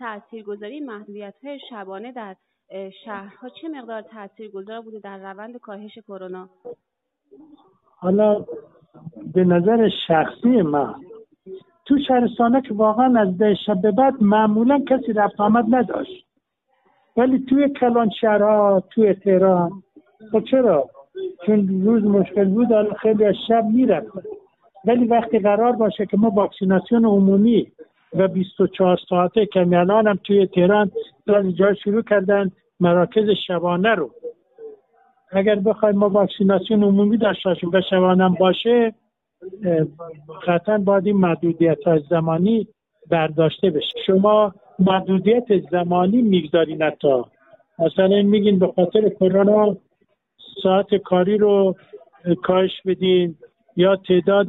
تاثیرگذاری محدودیت های شبانه در شهرها چه مقدار تاثیرگذار بوده در روند کاهش کرونا؟ حالا به نظر شخصی من تو شهرستانه که واقعا از ده شب به بعد معمولا کسی رفت آمد نداشت. ولی توی کلان شهرها توی تهران خب چرا؟ چون روز مشکل بود خیلی از شب می‌رفتن ولی وقتی قرار باشه که ما واکسیناسیون عمومی و 24 ساعته که الان هم توی تهران در جای شروع کردن مراکز شبانه رو. اگر بخوایم ما واکسیناسیون عمومی داشته باشیم و شبانه باشه قطعا باید این محدودیت های زمانی برداشته بشه. شما محدودیت زمانی می‌گذارین تا مثلا میگین به خاطر کرونا ساعت کاری رو کاهش بدین یا تعداد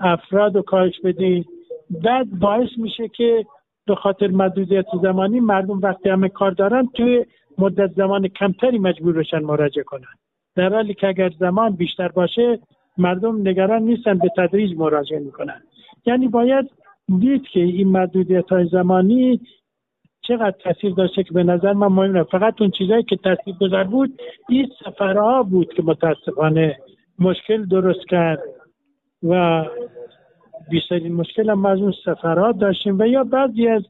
افراد رو کاهش بدین. بعد باعث میشه که به خاطر محدودیت زمانی مردم وقتی همه کار دارن توی مدت زمان کمتری مجبور بشن مراجعه کنن. در حالی که اگر زمان بیشتر باشه مردم نگران نیستن به تدریج مراجعه می‌کنن. یعنی باید دید که این محدودیت های زمانی چقدر تاثیر داشته که به نظر من مهم فقط اون چیزایی که تاثیر گذار بود این سفرها بود که متاسفانه مشکل درست کرد و بیشترین مشکل هم از اون سفرها داشتیم و یا بعضی از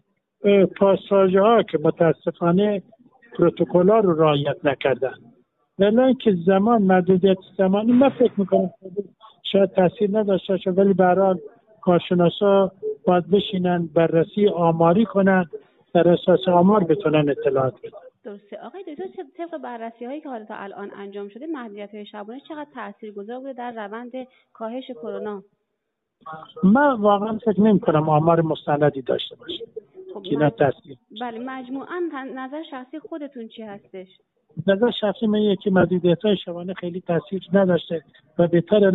پاساژ ها که متاسفانه پروتکل ها رو رعایت نکردن. ولی که زمان محدودیت زمانی من فکر می‌کنم شاید تاثیر نداشته باشه ولی برحال کارشناسا باید بشینن بررسی آماری کنن در اساس آمار بتونن اطلاعات بدن. درسته. آقای دکتر طبق بررسی هایی که حالا تا الان انجام شده محدودیت های شبانه چقدر تاثیرگذار بوده در روند کاهش کرونا؟ من واقعا فکر نمی کنم آمار مستندی داشته باشه خب تاثیر بله. مجموعا نظر شخصی خودتون چی هستش؟ نظر شخصی من یکی محدودیت های شبانه خیلی تاثیر نداشته و بهتر